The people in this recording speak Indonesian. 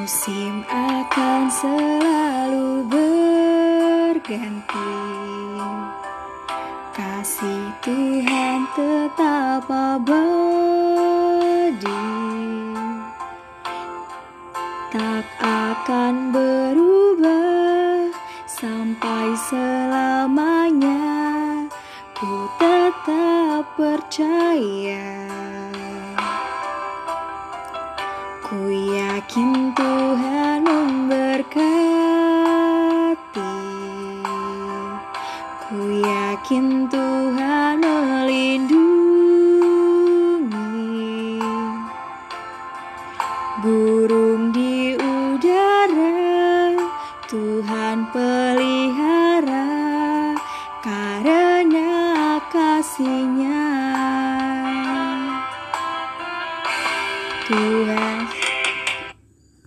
Musim akan selalu berganti. Kasih Tuhan tetap abadi Tak akan berubah sampai selamanya. Ku tetap percaya Ku yakin Tuhan memberkati. Ku yakin Tuhan melindungi. Burung di udara Tuhan pelihara you have.